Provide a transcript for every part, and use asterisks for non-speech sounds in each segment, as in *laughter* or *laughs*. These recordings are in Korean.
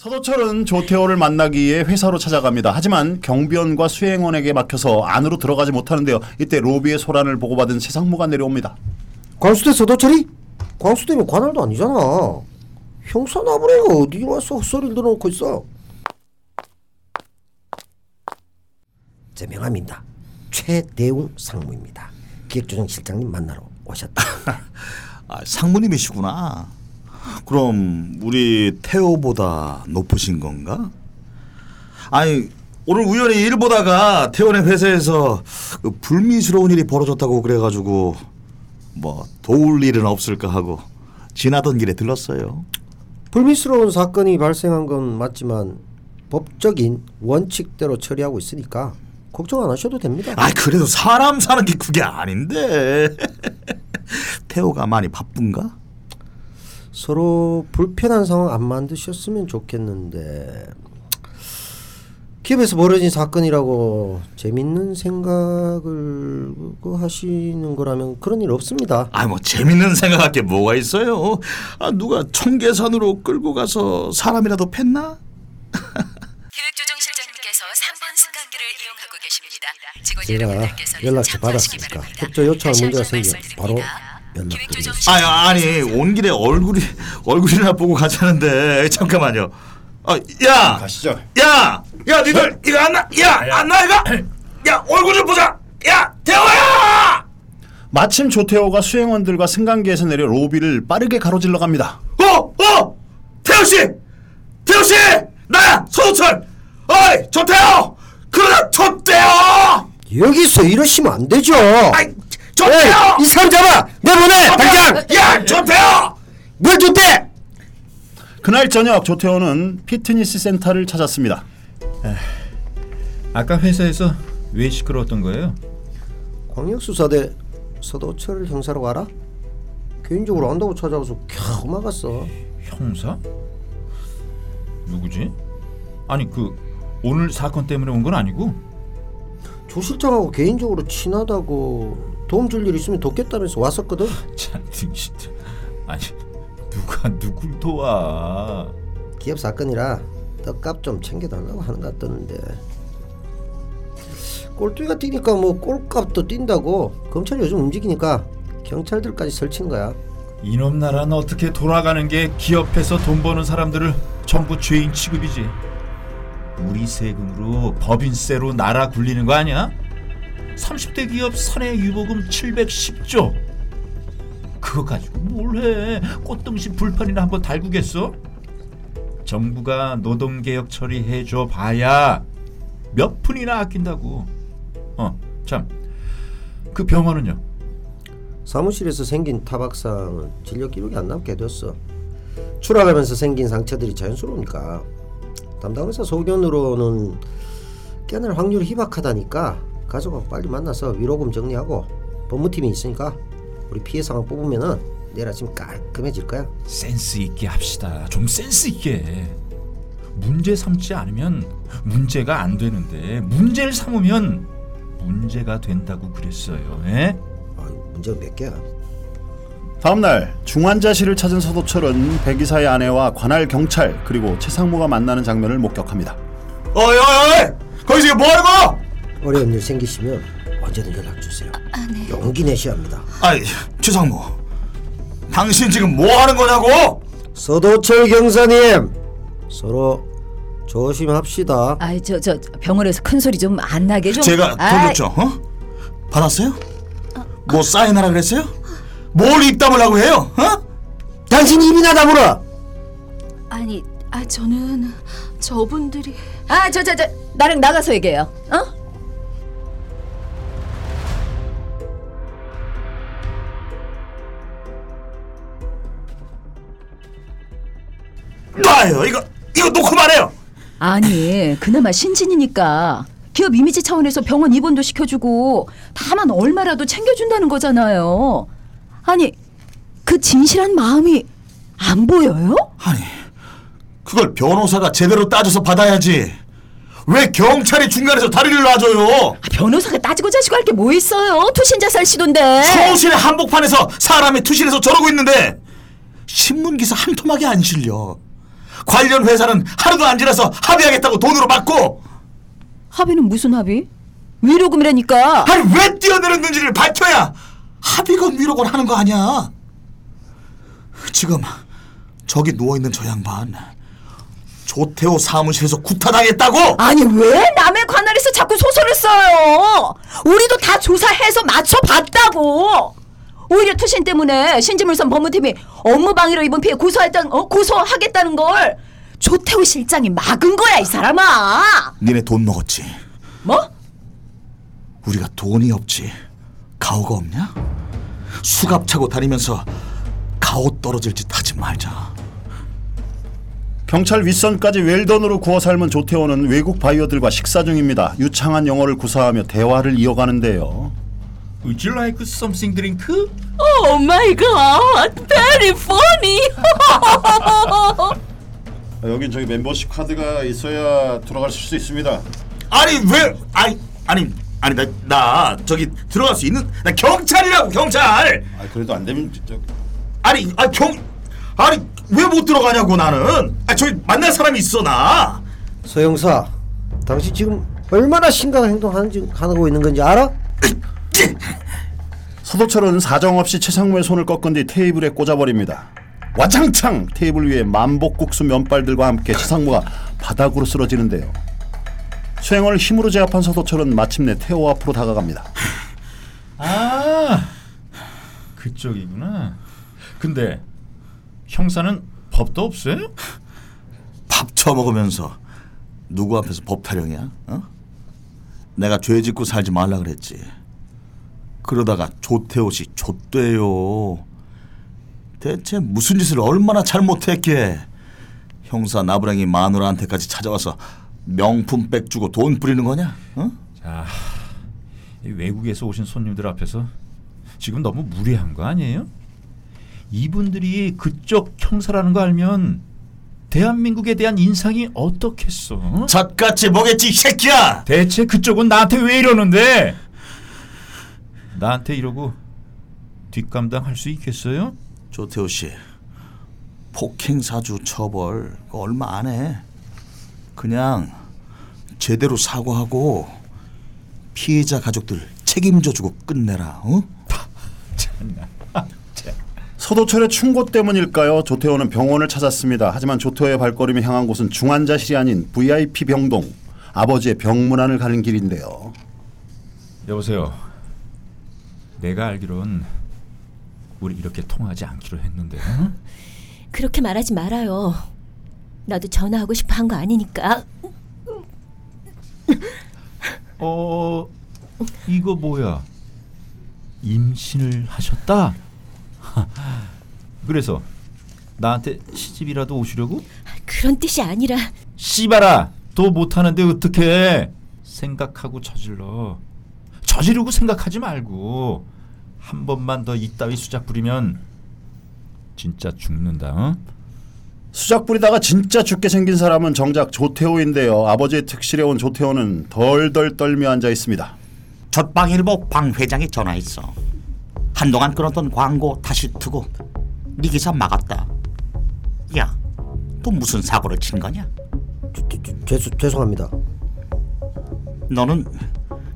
서도철은 조태호를 만나기 위해 회사로 찾아갑니다. 하지만 경비원과 수행원에게 막혀서 안으로 들어가지 못하는데요. 이때 로비의 소란을 보고받은 최상무가 내려옵니다. 광수대 서도철이? 광수대면 관할도 아니잖아. 형사 나부랭이가 어디 와서 헛소리를 들어놓고 있어. 제 명함입니다. 최대웅 상무입니다. 기획조정실장님 만나러 오셨다. *laughs* 아, 상무님이시구나. 그럼 우리 태호보다 높으신 건가? 아니 오늘 우연히 일 보다가 태호네 회사에서 그 불미스러운 일이 벌어졌다고 그래가지고 뭐 도울 일은 없을까 하고 지나던 길에 들렀어요. 불미스러운 사건이 발생한 건 맞지만 법적인 원칙대로 처리하고 있으니까 걱정 안 하셔도 됩니다. 아 그래도 사람 사는 게 그게 아닌데. *laughs* 태호가 많이 바쁜가? 서로 불편한 상황 안 만드셨으면 좋겠는데 기업에서 벌어진 사건이라고 재밌는 생각을 그 하시는 거라면 그런 일 없습니다. 아 뭐 재밌는 생각할 게 뭐가 있어요? 아 누가 청계산으로 끌고 가서 사람이라도 팼나? *laughs* 기획조정실장님께서 3번 승강기를 이용하고 계십니다. 직원 제가 여러분들께서는 연락처 참고하시기 받았으니까 바랍니다. 협조 다시 문제가 한번 생기면 바로 말씀드립니다. 연락드리겠습니다. 아 아니 온 길에 얼굴이 얼굴이나 보고 가자는데 *laughs* 잠깐만요. 아 야! 가시죠. 야, 야, 니들 이거 안 나, 야, 안 나, 이거, 야, 얼굴 좀 보자, 야, 태호야, 마침 조태호가 수행원들과 승강기에서 내려 로비를 빠르게 가로질러 갑니다. 어, 어, 태호 씨, 태호 씨, 나야, 서우철, 어이, 조태호, 그러나 조태호, 여기서 이러시면 안 되죠. 아이, 조태호, 이 사람 잡아 내보내 당장. 야, 조태호, 뭘 줬대? 그날 저녁 조태호는 피트니스 센터를 찾았습니다. 아까 회사에서 왜 시끄러웠던 거예요? 광역수사대 서도철 형사라고 알아? 개인적으로 안다고 찾아와서 겨우 막았어. 형사? 누구지? 아니 그 오늘 사건 때문에 온 건 아니고 조 실장하고 개인적으로 친하다고 도움 줄 일 있으면 돕겠다면서 왔었거든. *laughs* 잔뜩 진짜 아니 누가 누굴 도와 기업 사건이라 떡값 좀 챙겨달라고 하는 것 같던데. 꼴뚜기가 뛰니까 뭐 꼴값도 뛴다고 검찰이 요즘 움직이니까 경찰들까지 설치는 거야. 이놈 나라는 어떻게 돌아가는 게 기업에서 돈 버는 사람들을 전부 죄인 취급이지 우리 세금으로 법인세로 나라 굴리는 거 아니야? 30대 기업 사내 유보금 710조 그거 가지고 뭘 해 꽃등심 불판이나 한번 달구겠어? 정부가 노동개혁 처리해줘 봐야 몇 푼이나 아낀다고 어 참 그 병원은요? 사무실에서 생긴 타박상은 진료 기록이 안 남게 됐어. 추락하면서 생긴 상처들이 자연스러우니까 담당 의사 소견으로는 깨낼 확률이 희박하다니까 가족하고 빨리 만나서 위로금 정리하고 법무팀이 있으니까 우리 피해 상황 뽑으면은 내일 아침 깔끔해질 거야. 센스 있게 합시다. 좀 센스 있게. 문제 삼지 않으면 문제가 안 되는데 문제를 삼으면 문제가 된다고 그랬어요. 예? 아, 문제가 몇 개야? 다음날 중환자실을 찾은 서도철은 백이사의 아내와 관할 경찰 그리고 최상무가 만나는 장면을 목격합니다. 어이, 어이, 어이, 거기서 뭐 하는 거? 어려운 일 생기시면 언제든 연락 주세요. 용기 내셔야 합니다. 아이, 최상무, 당신 지금 뭐 하는 거냐고? 서도철 경사님 서로 조심합시다. 아이 저 저 병원에서 큰 소리 좀 안 나게 좀. 제가 돈 아이, 줬죠, 어? 받았어요? 뭐 사인하라 그랬어요? 뭘 입담을 해요, 어? 당신 입이나 다물어. 아니, 아 저는 저분들이 아, 저, 저, 저, 나랑 나가서 얘기해요. 어? 놔요, 이거, 이거 놓고 말해요. 아니, 그나마 신진이니까 기업 이미지 차원에서 병원 입원도 시켜주고 다만 얼마라도 챙겨준다는 거잖아요. 아니, 그 진실한 마음이 안 보여요? 아니, 그걸 변호사가 제대로 따져서 받아야지. 왜 경찰이 중간에서 다리를 놔줘요? 아, 변호사가 따지고 자시고 할 게 뭐 있어요? 투신 자살 시도인데. 서울시내 한복판에서 사람이 투실해서 저러고 있는데 신문 기사 한 토막이 안 실려. 관련 회사는 하루도 안 지나서 합의하겠다고 돈으로 받고 합의는 무슨 합의? 위로금이라니까. 아니 왜 뛰어내렸는지를 밝혀야 합의건 위로건 하는 거 아니야 지금 저기 누워있는 저 양반 조태호 사무실에서 구타당했다고 아니 왜 남의 관할에서 자꾸 소설을 써요? 우리도 다 조사해서 맞춰봤다고. 오히려 투신 때문에 신지물선 법무팀이 업무 방해로 입은 피해 고소했던 어, 고소하겠다는 걸 조태호 실장이 막은 거야 이 사람아. 니네 돈 먹었지 뭐? 우리가 돈이 없지 가오가 없냐? 수갑 차고 다니면서 가오 떨어질 짓 하지 말자 경찰 윗선까지 웰던으로 구워 삶은 조태호는 외국 바이어들과 식사 중입니다. 유창한 영어를 구사하며 대화를 이어가는데요. Would you like something drink? Oh my God. Very funny. *laughs* 여긴 저희 멤버십 카드가 있어야 들어갈 수 있습니다. 아니 왜 아니 아니 아니 나, 나 저기 들어갈 수 있는 나 경찰이라고 경찰 아 그래도 안 되면 진짜 아니 아경 아니 왜 못 들어가냐고 나는 아 저기 만날 사람이 있어 나 서영사, 당신 지금 얼마나 심각한 행동하는지 하고 있는 건지 알아? *coughs* 서도철은 사정없이 최상무의 손을 꺾은 뒤 테이블에 꽂아버립니다. 와장창 테이블 위에 만복국수 면발들과 함께 최상무가 바닥으로 쓰러지는데요. 수행을 힘으로 제압한 서도철은 마침내 태호 앞으로 다가갑니다. 아 그쪽이구나. 근데 형사는 법도 없어요? 밥 처먹으면서 누구 앞에서 법 타령이야? 어? 내가 죄 짓고 살지 말라 그랬지. 그러다가 조태호 씨 좆돼요. 대체 무슨 짓을 얼마나 잘못했기에 형사 나부랭이 마누라한테까지 찾아와서 명품 백 주고 돈 뿌리는 거냐? 어? 자, 이 외국에서 오신 손님들 앞에서 지금 너무 무리한 거 아니에요? 이분들이 그쪽 형사라는 거 알면 대한민국에 대한 인상이 어떻겠어? 젖같이 뭐겠지 이 새끼야! 대체 그쪽은 나한테 왜 이러는데? 나한테 이러고 뒷감당 할 수 있겠어요? 조태호 씨 폭행 사주 처벌 얼마 안 해. 그냥 제대로 사과하고 피해자 가족들 책임져 주고 끝내라. 어? 서도철의 충고 때문일까요? 조태호는 병원을 찾았습니다. 하지만 조태호의 발걸음이 향한 곳은 중환자실이 아닌 VIP 병동. 아버지의 병문안을 가는 길인데요. 여보세요. 내가 알기론 우리 이렇게 통하지 않기로 했는데. 어? 그렇게 말하지 말아요. 나도 전화하고 싶어 한 거 아니니까. 어 이거 뭐야? 임신을 하셨다? *laughs* 그래서 나한테 시집이라도 오시려고? 그런 뜻이 아니라 씨발아 더 못하는데 어떡해 생각하고 저질러 저지르고 생각하지 말고 한 번만 더 이따위 수작 부리면 진짜 죽는다 어? 수작 부리다가 진짜 죽게 생긴 사람은 정작 조태호인데요. 아버지의 특실에 온 조태호는 덜덜 떨며 앉아 있습니다. 젖방일보 방 회장이 전화했어. 한동안 끊었던 광고 다시 트고 네 기사 막았다. 야, 또 무슨 사고를 친 거냐? 죄- 죄- 죄송, 죄송합니다. 너는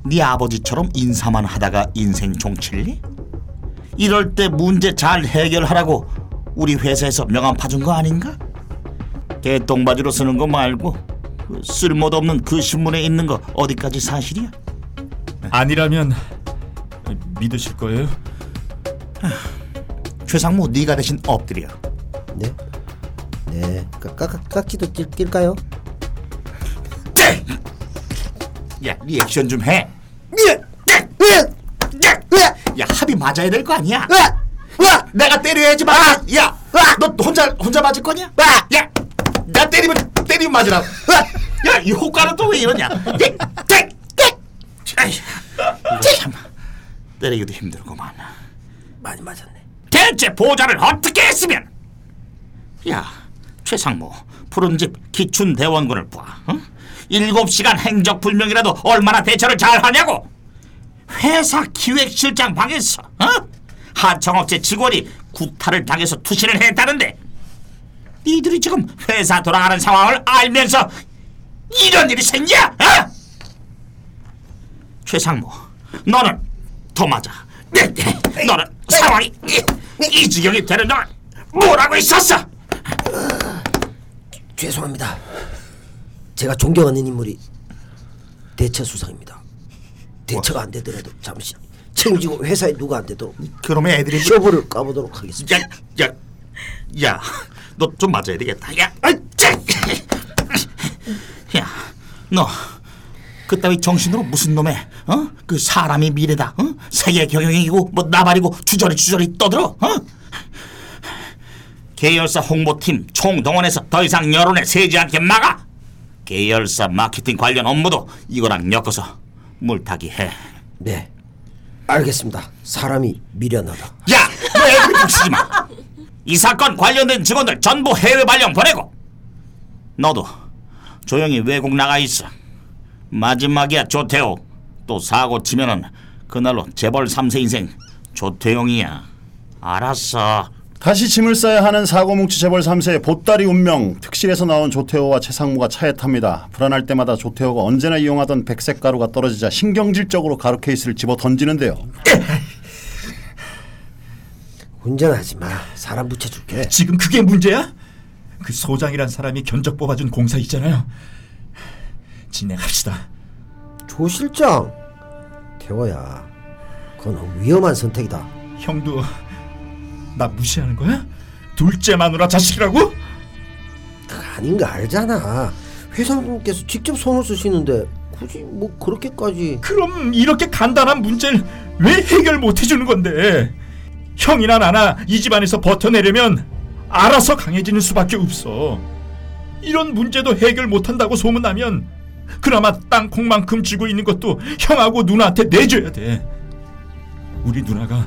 네 아버지처럼 인사만 하다가 인생 종칠리? 이럴 때 문제 잘 해결하라고 우리 회사에서 명함 파준 거 아닌가? 개똥바지로 쓰는 거 말고 그 쓸모도 없는 그 신문에 있는 거 어디까지 사실이야? 아니라면 믿으실 거예요? 최상무 네가 대신 엎드려. 네? 네. 까, 까, 깍지도 낄, 낄까요? 네! 야 리액션 좀 해. 야 합이 맞아야 될 거 아니야? 야 내가 때려야지 마. 야너 혼자 혼자 맞을 거냐? 야나 때리면 때리면 맞으라. 야이 효과는 또 왜 이러냐? 참 때리기도 힘들구만. 많이 맞았네. 대체 보좌를 어떻게 했으면? 야, 최상무, 푸른집 기춘 대원군을 봐. 어? 일곱 시간 행적 불명이라도 얼마나 대처를 잘 하냐고. 회사 기획실장 방에서 어? 하청업체 직원이 구타를 당해서 투신을 했다는데 니들이 지금 회사 돌아가는 상황을 알면서 이런 일이 생겨? 어? 최상무, 너는 더 맞아. 네, 네, 너는 상황이 이, 이 지경이 되는 동안 뭐라고 있었어? 죄송합니다. 제가 존경하는 인물이 대처 수상입니다. 대처가 안 되더라도 잠시 책임지고 회사에 누가 안 되도록 그러면 애들이 쇼부를 까보도록 하겠습니다. 야, 야, 야, 너 좀 맞아야 되겠다. 야, 아, 짜! 야, 너 그따위 정신으로 무슨 놈의 어? 그 사람이 미래다. 어? 세계 경영이고 뭐 나발이고 주저리 주저리 떠들어. 어? 계열사 홍보팀 총동원해서 더 이상 여론에 새지 않게 막아. 계열사 마케팅 관련 업무도 이거랑 엮어서 물타기 해. 네, 알겠습니다. 사람이 미련하다. 야, 너 애들 붙이지 마. 이 사건 관련된 직원들 전부 해외 발령 보내고 너도 조용히 외국 나가 있어. 마지막이야 조태호. 또 사고 치면은 그날로 재벌 3세 인생 조태용이야. 알았어. 다시 짐을 싸야 하는 사고뭉치 재벌 3세의 보따리 운명 특실에서 나온 조태호와 최상무가 차에 탑니다. 불안할 때마다 조태호가 언제나 이용하던 백색 가루가 떨어지자 신경질적으로 가루 케이스를 집어 던지는데요. *laughs* 운전하지 마. 사람 붙여줄게. 지금 그게 문제야? 그 소장이란 사람이 견적 뽑아준 공사 있잖아요. 진행합시다. 조 실장, 태호야, 그건 위험한 선택이다. 형도 나 무시하는 거야? 둘째 마누라 자식이라고? 그거 아닌 거 알잖아. 회장님께서 직접 손을 쓰시는데 굳이 뭐 그렇게까지 그럼 이렇게 간단한 문제를 왜 해결 못 해주는 건데? 형이나 나나 이 집안에서 버텨내려면 알아서 강해지는 수밖에 없어. 이런 문제도 해결 못한다고 소문나면 그나마 땅콩만큼 쥐고 있는 것도 형하고 누나한테 내줘야 돼. 우리 누나가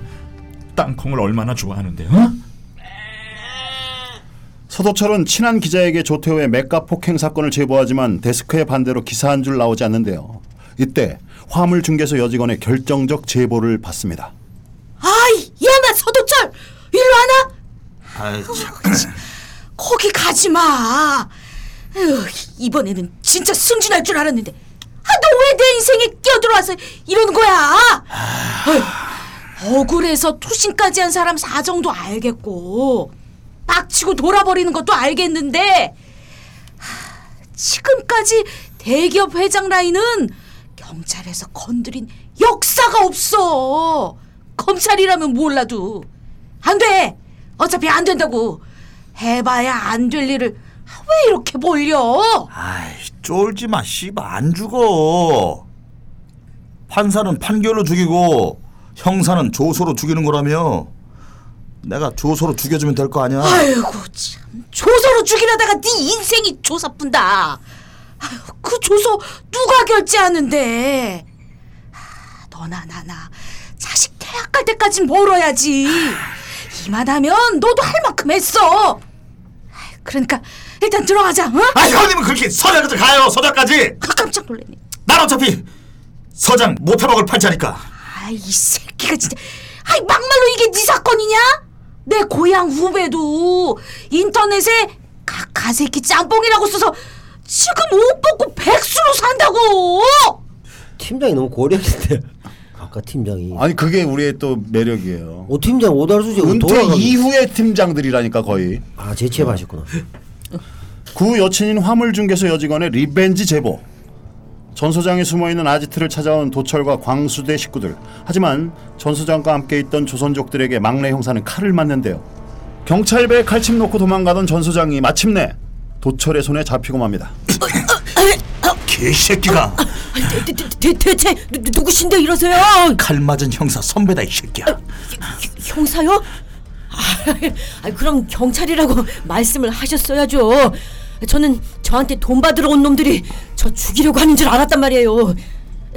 땅콩을 얼마나 좋아하는데, 어? 서도철은 친한 기자에게 조태호의 맥가 폭행 사건을 제보하지만 데스크의 반대로 기사 한 줄 나오지 않는데요. 이때 화물 중개소 여직원의 결정적 제보를 받습니다. 아이, 야나 서도철 일로 와나? 아이 참. 거기 가지 마. 에휴, 이번에는 진짜 승진할 줄 알았는데. 아, 너 왜 내 인생에 끼어들어와서 이러는 거야? 어휴, 억울해서 투신까지 한 사람 사정도 알겠고, 빡치고 돌아버리는 것도 알겠는데, 하, 지금까지 대기업 회장 라인은 경찰에서 건드린 역사가 없어. 검찰이라면 몰라도 안 돼. 어차피 안 된다고. 해봐야 안 될 일을 왜 이렇게 벌려? 아이 쫄지 마 씨발 안 죽어 판사는 판결로 죽이고 형사는 조소로 죽이는 거라며 내가 조소로 죽여주면 될 거 아니야 아이고 참 조서로 죽이려다가 네 인생이 조사뿐다. 아유, 그 조서 누가 결제하는데? 아, 너나 나나 자식 대학 갈 때까진 벌어야지. 이만하면 너도 할 만큼 했어. 아이, 그러니까 일단 들어가자. 응? 아 형님은 그렇게 서장까지 가요 서장까지 아, 깜짝 놀랐네. 난 어차피 서장 못해먹을 판짜니까 아이 이 새끼가 진짜 아이 막말로 이게 네 사건이냐? 내 고향 후배도 인터넷에 가 가새끼 짬뽕이라고 써서 지금 옷 벗고 백수로 산다고 팀장이 너무 고령인데 아까 팀장이 아니 그게 우리의 또 매력이에요. 오 팀장 오달수지 은퇴 이후의 팀장들이라니까 거의. 아 재취업하셨구나. 구 여친인 화물중개소 여직원의 revenge 제보. 전 소장이 숨어있는 아지트를 찾아온 도철과 광수대 식구들. 하지만 전 소장과 함께 있던 조선족들에게 막내 형사는 칼을 맞는데요. 경찰배에 칼침 놓고 도망가던 전 소장이 마침내 도철의 손에 잡히고 맙니다. 개새끼가 대, 대, 대, 대체 누, 누구신데 이러세요? 칼 맞은 형사 선배다 이 새끼야 형사요? 아, 그럼 경찰이라고 말씀을 하셨어야죠. 저는 저한테 돈 받으러 온 놈들이 저 죽이려고 하는 줄 알았단 말이에요.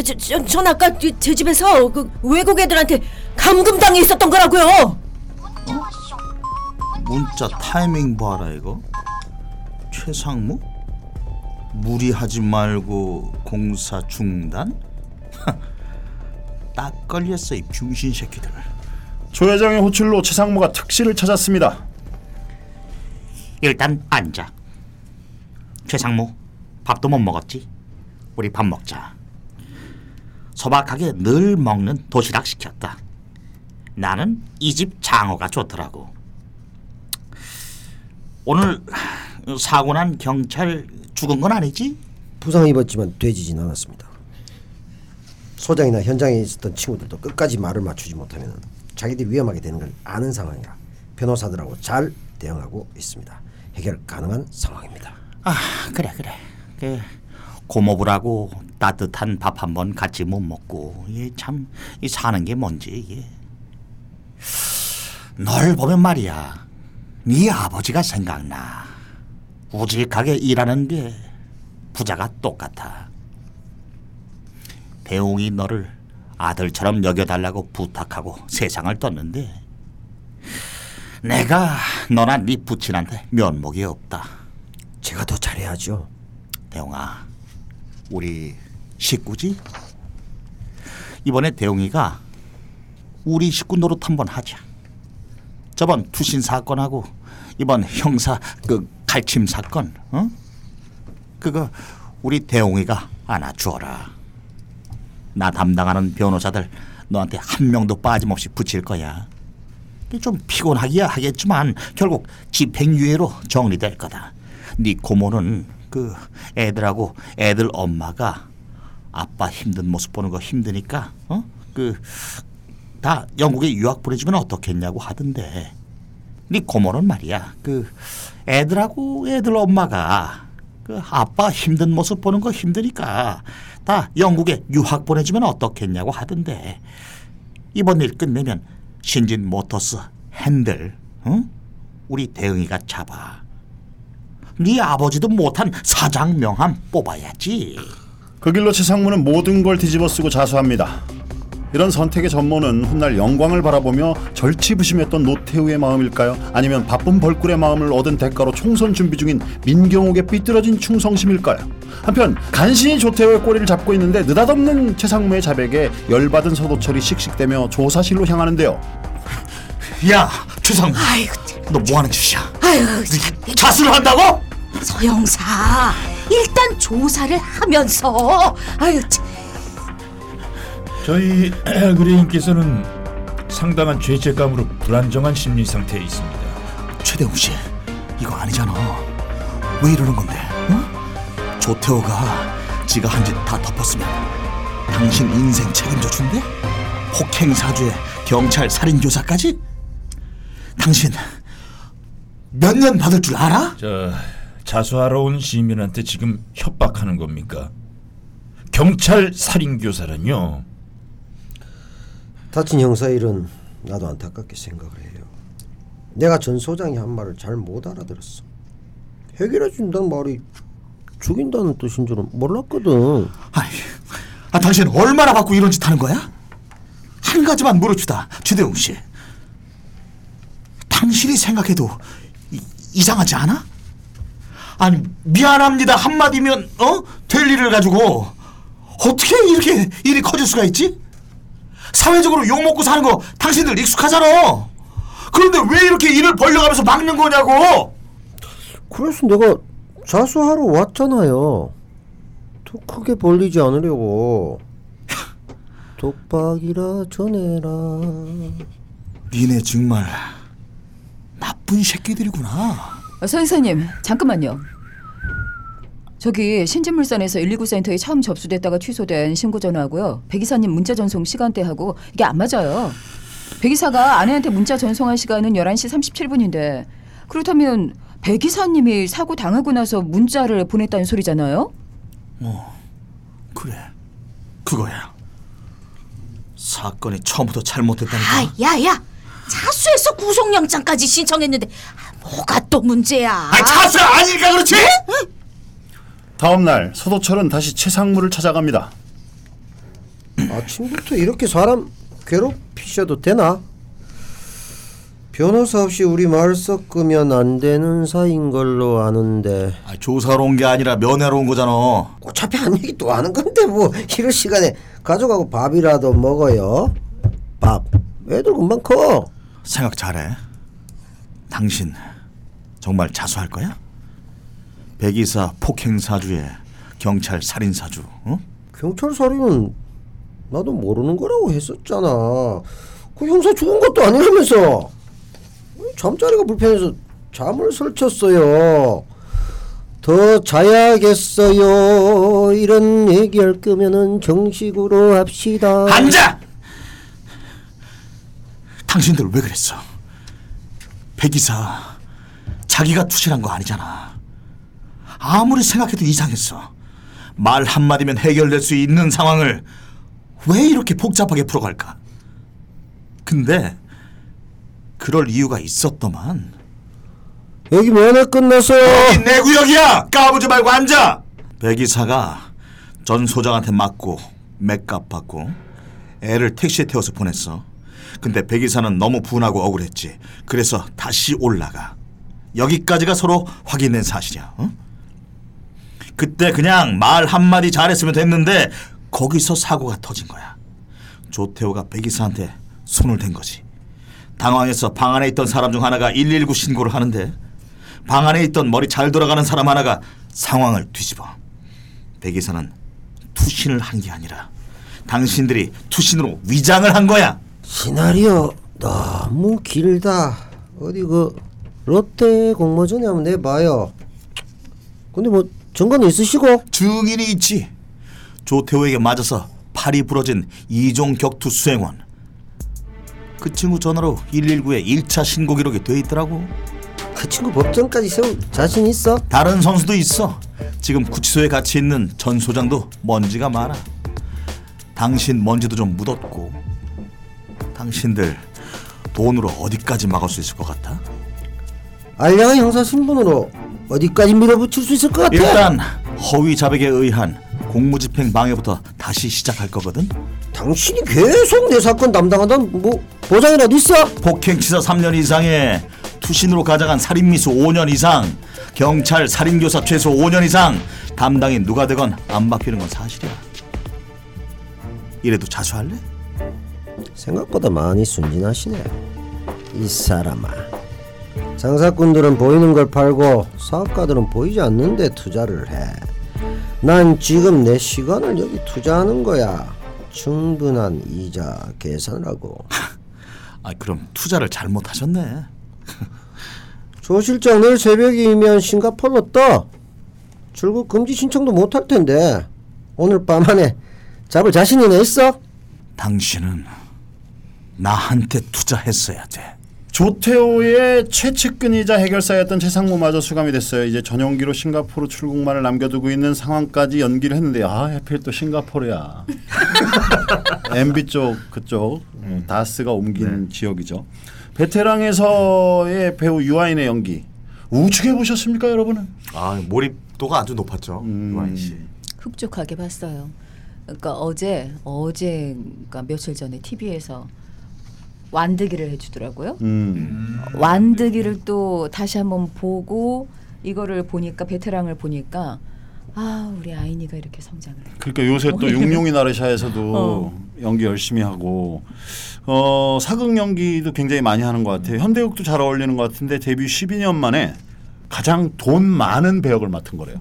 저, 저, 전 아까 그- 제 집에서 그 외국 애들한테 감금당해 있었던 거라고요. 문자 타이밍 봐라 이거 최상무? 무리하지 말고 공사 중단? *laughs* 딱 걸렸어 이 병신 새끼들 조 회장의 호출로 최상무가 특실을 찾았습니다. 일단 앉아. 최상무, 밥도 못 먹었지? 우리 밥 먹자. 소박하게 늘 먹는 도시락 시켰다. 나는 이 집 장어가 좋더라고. 오늘 사고 난 경찰 죽은 건 아니지? 부상 입었지만 되지진 않았습니다. 소장이나 현장에 있었던 친구들도 끝까지 말을 맞추지 못하면 자기들이 위험하게 되는 걸 아는 상황이라 변호사들하고 잘 대응하고 있습니다. 해결 가능한 상황입니다. 아 그래 그래 그 고모부라고 따뜻한 밥 한 번 같이 못 먹고 이게 참이 사는 게 뭔지 이게. 널 보면 말이야 네 아버지가 생각나. 우직하게 일하는 게 부자가 똑같아. 대웅이 너를 아들처럼 여겨달라고 부탁하고 세상을 떴는데 내가 너나 네 부친한테 면목이 없다. 제가 더 잘해야죠. 대웅아, 우리 식구지? 이번에 대웅이가 우리 식구 노릇 한번 하자. 저번 투신 사건하고 이번 형사 그 갈침 사건, 어? 그거 우리 대웅이가 안아주어라. 나 담당하는 변호사들 너한테 한 명도 빠짐없이 붙일 거야. 좀 피곤하기야 하겠지만 결국 집행유예로 정리될 거다. 네 고모는 그 애들하고 애들 엄마가 아빠 힘든 모습 보는 거 힘드니까 어? 그 다 영국에 유학 보내주면 어떻겠냐고 하던데 네 고모는 말이야 그 애들하고 애들 엄마가 그 아빠 힘든 모습 보는 거 힘드니까 다 영국에 유학 보내주면 어떻겠냐고 하던데 이번 일 끝내면 신진 모터스 핸들 응? 우리 대응이가 잡아 네 아버지도 못한 사장 명함 뽑아야지 그 길로 최상무는 모든 걸 뒤집어쓰고 자수합니다. 이런 선택의 전모는 훗날 영광을 바라보며 절치부심했던 노태우의 마음일까요? 아니면 바쁜 벌꿀의 마음을 얻은 대가로 총선 준비 중인 민경욱의 삐뚤어진 충성심일까요? 한편 간신히 조태우의 꼬리를 잡고 있는데 느닷없는 최상무의 자백에 열받은 서도철이 씩씩대며 조사실로 향하는데요. 야 최상무 아이고, 너 뭐하는 짓이야 아이고, 참. 자수를 한다고? 서영사 일단 조사를 하면서 아유 참. 저희 *clears throat* 의뢰인께서는 상당한 죄책감으로 불안정한 심리 상태에 있습니다. 최대웅 씨, 이거 아니잖아. 왜 이러는 건데? 응? 조태호가 지가 한 짓 다 덮었으면 당신 인생 책임져 준대? 폭행 사주에 경찰 살인 교사까지? 당신 몇 년 받을 줄 알아? 저 자수하러 온 시민한테 지금 협박하는 겁니까? 경찰 살인 교사란요. 다친 형사 일은 나도 안타깝게 생각을 해요. 내가 전 소장이 한 말을 잘 못 알아들었어. 해결해 준다는 말이 죽인다는 뜻인 줄은 몰랐거든. 아니, 아 당신 얼마나 받고 이런 짓 하는 거야? 한 가지만 물어주다, 최대웅 씨. 당신이 생각해도 이, 이상하지 않아? 아니 미안합니다 한마디면 어? 될 일을 가지고 어떻게 이렇게 일이 커질 수가 있지? 사회적으로 욕먹고 사는 거 당신들 익숙하잖아. 그런데 왜 이렇게 일을 벌려가면서 막는 거냐고? 그래서 내가 자수하러 왔잖아요. 더 크게 벌리지 않으려고. 독박이라 전해라. 니네 정말 나쁜 새끼들이구나. 어, 서 이사님 잠깐만요. 저기 신진물산에서 119 센터에 처음 접수됐다가 취소된 신고 전화하고요. 백 이사님 문자 전송 시간대하고 이게 안 맞아요. 백 이사가 아내한테 문자 전송한 시간은 11시 37분인데 그렇다면 백 이사님이 사고 당하고 나서 문자를 보냈다는 소리잖아요. 그래, 그거야. 사건이 처음부터 잘못됐다니까. 아, 야야 자수해서 구속영장까지 신청했는데 아, 뭐가 또 문제야? 아, 자수 아니니까 그렇지? 다음 날 서도철은 다시 최상무를 찾아갑니다. 아침부터 이렇게 사람 괴롭히셔도 되나? 변호사 없이 우리 말 섞으면 안 되는 사이인 걸로 아는데 아, 조사로 온 게 아니라 면회로 온 거잖아. 어차피 한 얘기 또 하는 건데 뭐 이럴 시간에 가져가고 밥이라도 먹어요. 밥. 애들 금방 커. 생각 잘해. 당신 정말 자수할 거야? 백이사 폭행 사주에 경찰 살인 사주. 어? 경찰 살인은 나도 모르는 거라고 했었잖아. 그 형사 죽은 것도 아니라면서. 잠자리가 불편해서 잠을 설쳤어요. 더 자야겠어요. 이런 얘기할 거면은 정식으로 합시다. 앉아! 당신들 왜 그랬어? 백이사 자기가 투실한 거 아니잖아. 아무리 생각해도 이상했어. 말 한마디면 해결될 수 있는 상황을 왜 이렇게 복잡하게 풀어갈까? 근데 그럴 이유가 있었더만. 여기 면회 끝났어. 여기 내 구역이야! 까부지 말고 앉아! 백이사가 전 소장한테 맞고 맥값 받고 애를 택시에 태워서 보냈어. 근데 백이사는 너무 분하고 억울했지. 그래서 다시 올라가. 여기까지가 서로 확인된 사실이야. 어? 그때 그냥 말 한마디 잘했으면 됐는데 거기서 사고가 터진 거야. 조태호가 백이사한테 손을 댄 거지. 당황해서 방 안에 있던 사람 중 하나가 119 신고를 하는데 방 안에 있던 머리 잘 돌아가는 사람 하나가 상황을 뒤집어. 백이사는 투신을 한 게 아니라 당신들이 투신으로 위장을 한 거야. 시나리오 너무 길다. 어디 그 롯데 공모전에 한번 내봐요. 근데 뭐 증거는 있으시고? 증인이 있지. 조태호에게 맞아서 팔이 부러진 이종 격투 수행원. 그 친구 전화로 119에 1차 신고 기록이 돼 있더라고. 그 친구 법정까지 세울 자신 있어? 다른 선수도 있어. 지금 구치소에 같이 있는 전 소장도 먼지가 많아. 당신 먼지도 좀 묻었고. 당신들 돈으로 어디까지 막을 수 있을 것 같아? 알량한 형사 신분으로 어디까지 밀어붙일 수 있을 것 같아? 일단 허위 자백에 의한 공무집행 방해부터 다시 시작할 거거든. 당신이 계속 내 사건 담당하던 뭐 보장이라도 있어? 폭행치사 3년 이상에 투신으로 가장한 살인미수 5년 이상, 경찰 살인교사 최소 5년 이상 담당이 누가 되건 안 바뀌는 건 사실이야. 이래도 자수할래? 생각보다 많이 순진하시네. 이 사람아. 장사꾼들은 보이는 걸 팔고 사업가들은 보이지 않는데 투자를 해. 난 지금 내 시간을 여기 투자하는 거야. 충분한 이자 계산하고. *laughs* 아 그럼 투자를 잘못하셨네. *laughs* 조 실장 내일 새벽이면 싱가포르로 떠. 출국 금지 신청도 못 할 텐데 오늘 밤 안에 잡을 자신이나 있어? 당신은 나한테 투자했어야 돼. 조태호의 최측근이자 해결사였던 최상무마저 수감이 됐어요. 이제 전용기로 싱가포르 출국만을 남겨두고 있는 상황까지 연기를 했는데 아 하필 또 싱가포르야. *laughs* MB 쪽 그쪽 음, 다스가 옮긴 지역이죠. 베테랑에서의 배우 유아인의 연기 우측해 보셨습니까, 여러분은? 아 몰입도가 아주 높았죠 음. 유아인 씨. 흡족하게 봤어요. 그러니까 어제 어제가 며칠 전에 TV에서 완드기를 해주더라고요. 음. 완드기를 또 다시 한번 보고 이거를 보니까 베테랑을 보니까 아 우리 아이니가 이렇게 성장을 해. 그러니까 요새 또 육룡이 나르샤에서도 어. 연기 열심히 하고 어, 사극 연기도 굉장히 많이 하는 것 같아요. 현대극도 잘 어울리는 것 같은데 데뷔 12년 만에 가장 돈 많은 배역을 맡은 거래요.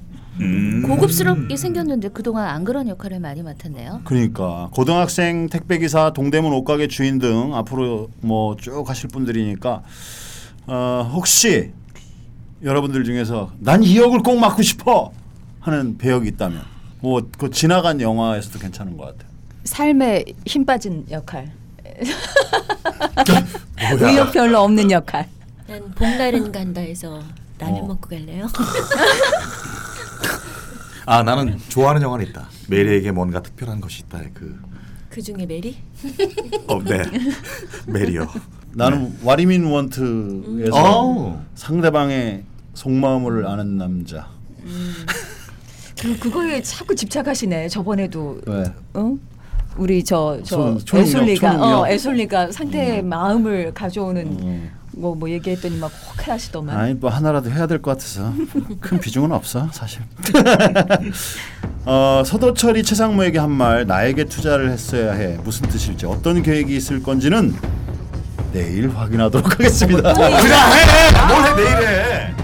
고급스럽게 생겼는데 그동안 안 그런 역할을 많이 맡았네요. 그러니까 고등학생 택배기사 동대문 옷가게 주인 등 앞으로 뭐 쭉 하실 분들이니까 어, 혹시 여러분들 중에서 난 이 역을 꼭 맡고 싶어 하는 배역이 있다면 뭐 그 지나간 영화에서도 괜찮은 것 같아요. 삶에 힘 빠진 역할. *laughs* 의욕 별로 없는 역할. 난 봄날은 간다해서 라면 어. 먹고 갈래요? *laughs* 아 나는 좋아하는 영화는 있다. 메리에게 뭔가 특별한 것이 있다. 그 그 중에 메리? 어, 네. *laughs* 메리요. 나는 와리민 원트에서 어. 상대방의 속마음을 아는 남자. 그 그거에 자꾸 집착하시네. 저번에도 왜? 어? 우리 저저 애솔리가. 어 애솔리가 상대의 마음을 가져오는 음. 뭐 뭐 얘기했더니 막 혹해 하시더만. 아니 뭐 하나라도 해야 될 것 같아서 큰 비중은 없어 사실. *laughs* 어, 서도철이 최상무에게 한 말 나에게 투자를 했어야 해 무슨 뜻일지 어떤 계획이 있을 건지는 내일 확인하도록 하겠습니다. 그래 해! 뭘해 내일 해!